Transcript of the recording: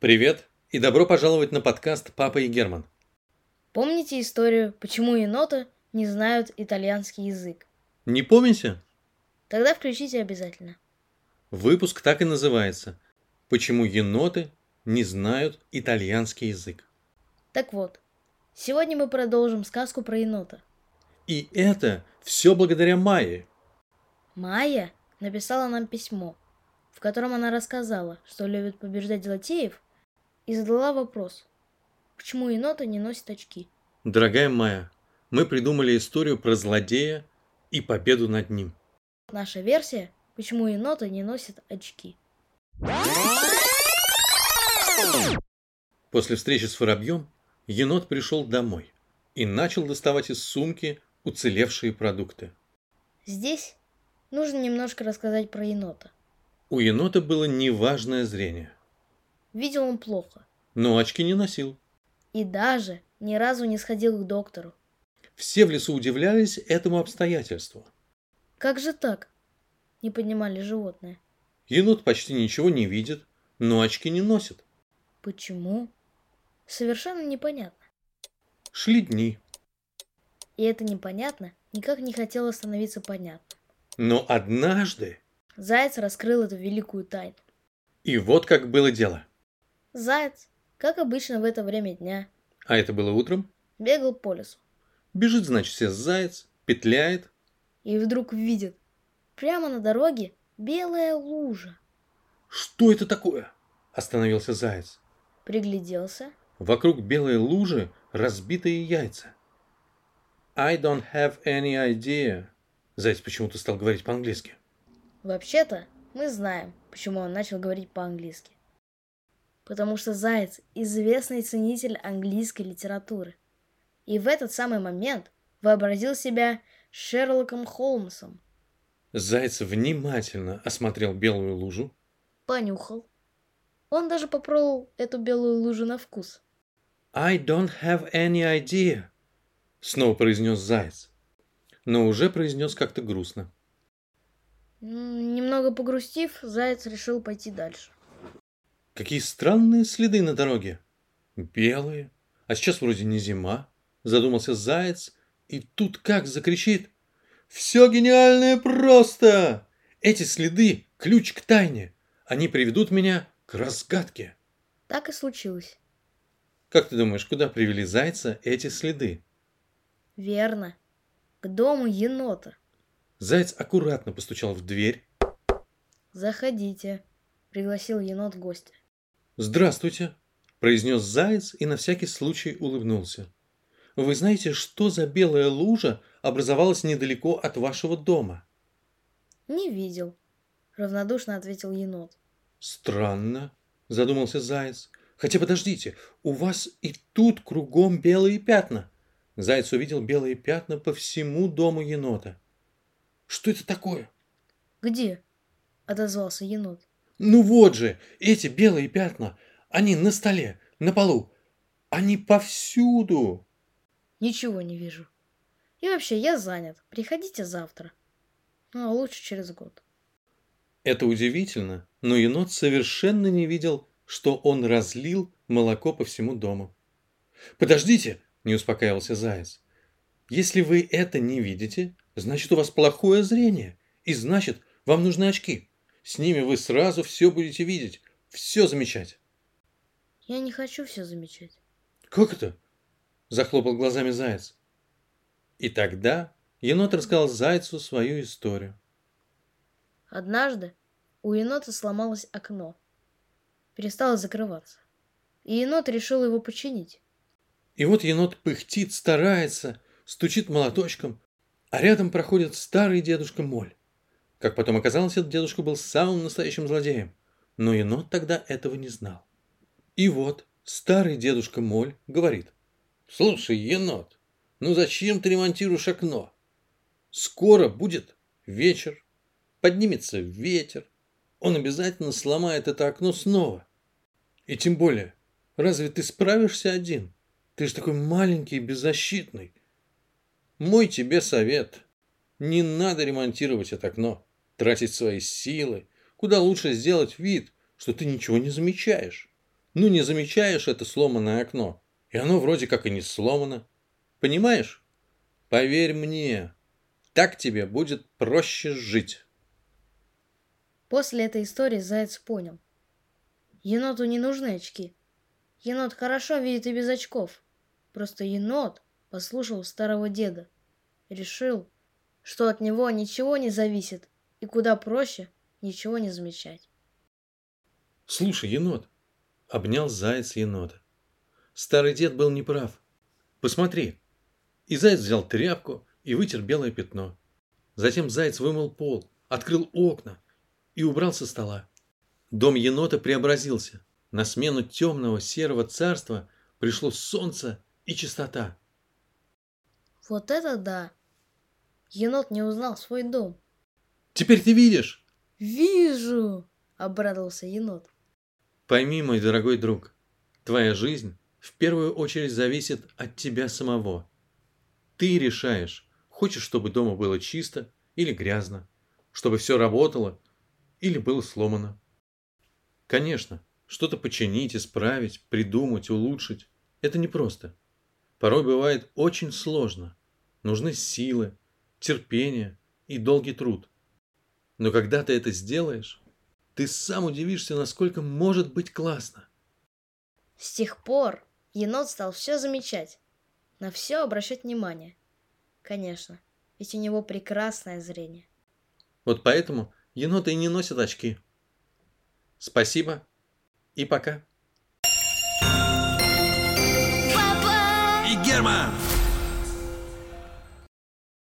Привет и добро пожаловать на подкаст «Папа и Герман». Помните историю, почему еноты не знают итальянский язык? Не помните? Тогда включите обязательно. Выпуск так и называется «Почему еноты не знают итальянский язык». Так вот, сегодня мы продолжим сказку про енота. И это все благодаря Майе. Майя написала нам письмо, в котором она рассказала, что любит побеждать злодеев, и задала вопрос, почему еноты не носят очки. Дорогая Майя, мы придумали историю про злодея и победу над ним. Наша версия, почему еноты не носят очки. После встречи с воробьем енот пришел домой и начал доставать из сумки уцелевшие продукты. Здесь нужно немножко рассказать про енота. У енота было неважное зрение, Видел он плохо но очки не носил. и даже ни разу не сходил к доктору. Все в лесу удивлялись этому обстоятельству. Как же так? Не понимали животные. Енот почти ничего не видит, но очки не носит. Почему? Совершенно непонятно. Шли дни, И это непонятно никак не хотело становиться понятно. но однажды... Заяц раскрыл эту великую тайну. И вот как было дело. Заяц, как обычно в это время дня, А это было утром. бегал по лесу. Бежит, значит, все заяц, петляет. И вдруг видит, прямо на дороге белая лужа. Что это такое? Остановился заяц. Пригляделся. Вокруг белой лужи разбитые яйца. I don't have any idea. Заяц почему-то стал говорить по-английски. Вообще-то, мы знаем, почему он начал говорить по-английски. Потому что Заяц – известный ценитель английской литературы. И в этот самый момент вообразил себя Шерлоком Холмсом. Заяц внимательно осмотрел белую лужу. Понюхал. Он даже попробовал эту белую лужу на вкус. I don't have any idea. Снова произнес заяц. Но уже произнес как-то грустно. Немного погрустив, Заяц решил пойти дальше. Какие странные следы на дороге. Белые. А сейчас вроде не зима. Задумался заяц. И тут как закричит. Все гениальное просто! Эти следы – ключ к тайне. Они приведут меня к разгадке. Так и случилось. Как ты думаешь, куда привели зайца эти следы? Верно. К дому енота. Заяц аккуратно постучал в дверь. Заходите. Пригласил енот гостя. «Здравствуйте», – произнес заяц и на всякий случай улыбнулся. «Вы знаете, что за белая лужа образовалась недалеко от вашего дома?» Не видел. Равнодушно ответил енот. «Странно», – задумался заяц. «Хотя подождите, у вас и тут кругом белые пятна». Заяц увидел белые пятна по всему дому енота. «Что это такое?» Где? Отозвался енот. «Ну вот же, эти белые пятна, они на столе, на полу, они повсюду!» Ничего не вижу. И вообще, я занят. Приходите завтра. Ну, а лучше через год. Это удивительно, но енот совершенно не видел, что он разлил молоко по всему дому. «Подождите!» – не успокаивался заяц. «Если вы это не видите, значит, у вас плохое зрение, и значит, вам нужны очки. С ними вы сразу все будете видеть, все замечать». Я не хочу все замечать. «Как это?» – захлопал глазами заяц. И тогда енот рассказал зайцу свою историю. Однажды у енота сломалось окно. Перестало закрываться. И енот решил его починить. И вот енот пыхтит, старается, стучит молоточком, а рядом проходит старый дедушка Моль. Как потом оказалось, этот дедушка был самым настоящим злодеем, но енот тогда этого не знал. И вот старый дедушка Моль говорит. «Слушай, енот, ну зачем ты ремонтируешь окно? Скоро будет вечер, поднимется ветер, он обязательно сломает это окно снова. И тем более, разве ты справишься один? Ты же такой маленький и беззащитный. Мой тебе совет. Не надо ремонтировать это окно, тратить свои силы. Куда лучше сделать вид, что ты ничего не замечаешь. Ну не замечаешь это сломанное окно, и оно вроде как и не сломано. Понимаешь? Поверь мне, так тебе будет проще жить. После этой истории Заяц понял. Еноту не нужны очки. Енот хорошо видит и без очков. Просто енот послушал старого деда. Решил, что от него ничего не зависит и куда проще ничего не замечать. Слушай, енот, обнял заяц енота. Старый дед был неправ. Посмотри. И заяц взял тряпку и вытер белое пятно. Затем заяц вымыл пол, открыл окна и убрал со стола. Дом енота преобразился. На смену темного серого царства пришло солнце и чистота. Вот это да! Енот не узнал свой дом. Теперь ты видишь? Вижу! Обрадовался енот. Пойми, мой дорогой друг, твоя жизнь в первую очередь зависит от тебя самого. Ты решаешь, хочешь, чтобы дома было чисто или грязно, чтобы все работало или было сломано. Конечно, что-то починить, исправить, придумать, улучшить – это непросто. Порой бывает очень сложно. Нужны силы, терпение и долгий труд. Но когда ты это сделаешь, ты сам удивишься, насколько может быть классно. С тех пор енот стал все замечать, на все обращать внимание. Конечно, ведь у него прекрасное зрение. Вот поэтому еноты и не носят очки. Спасибо и пока. И Герман!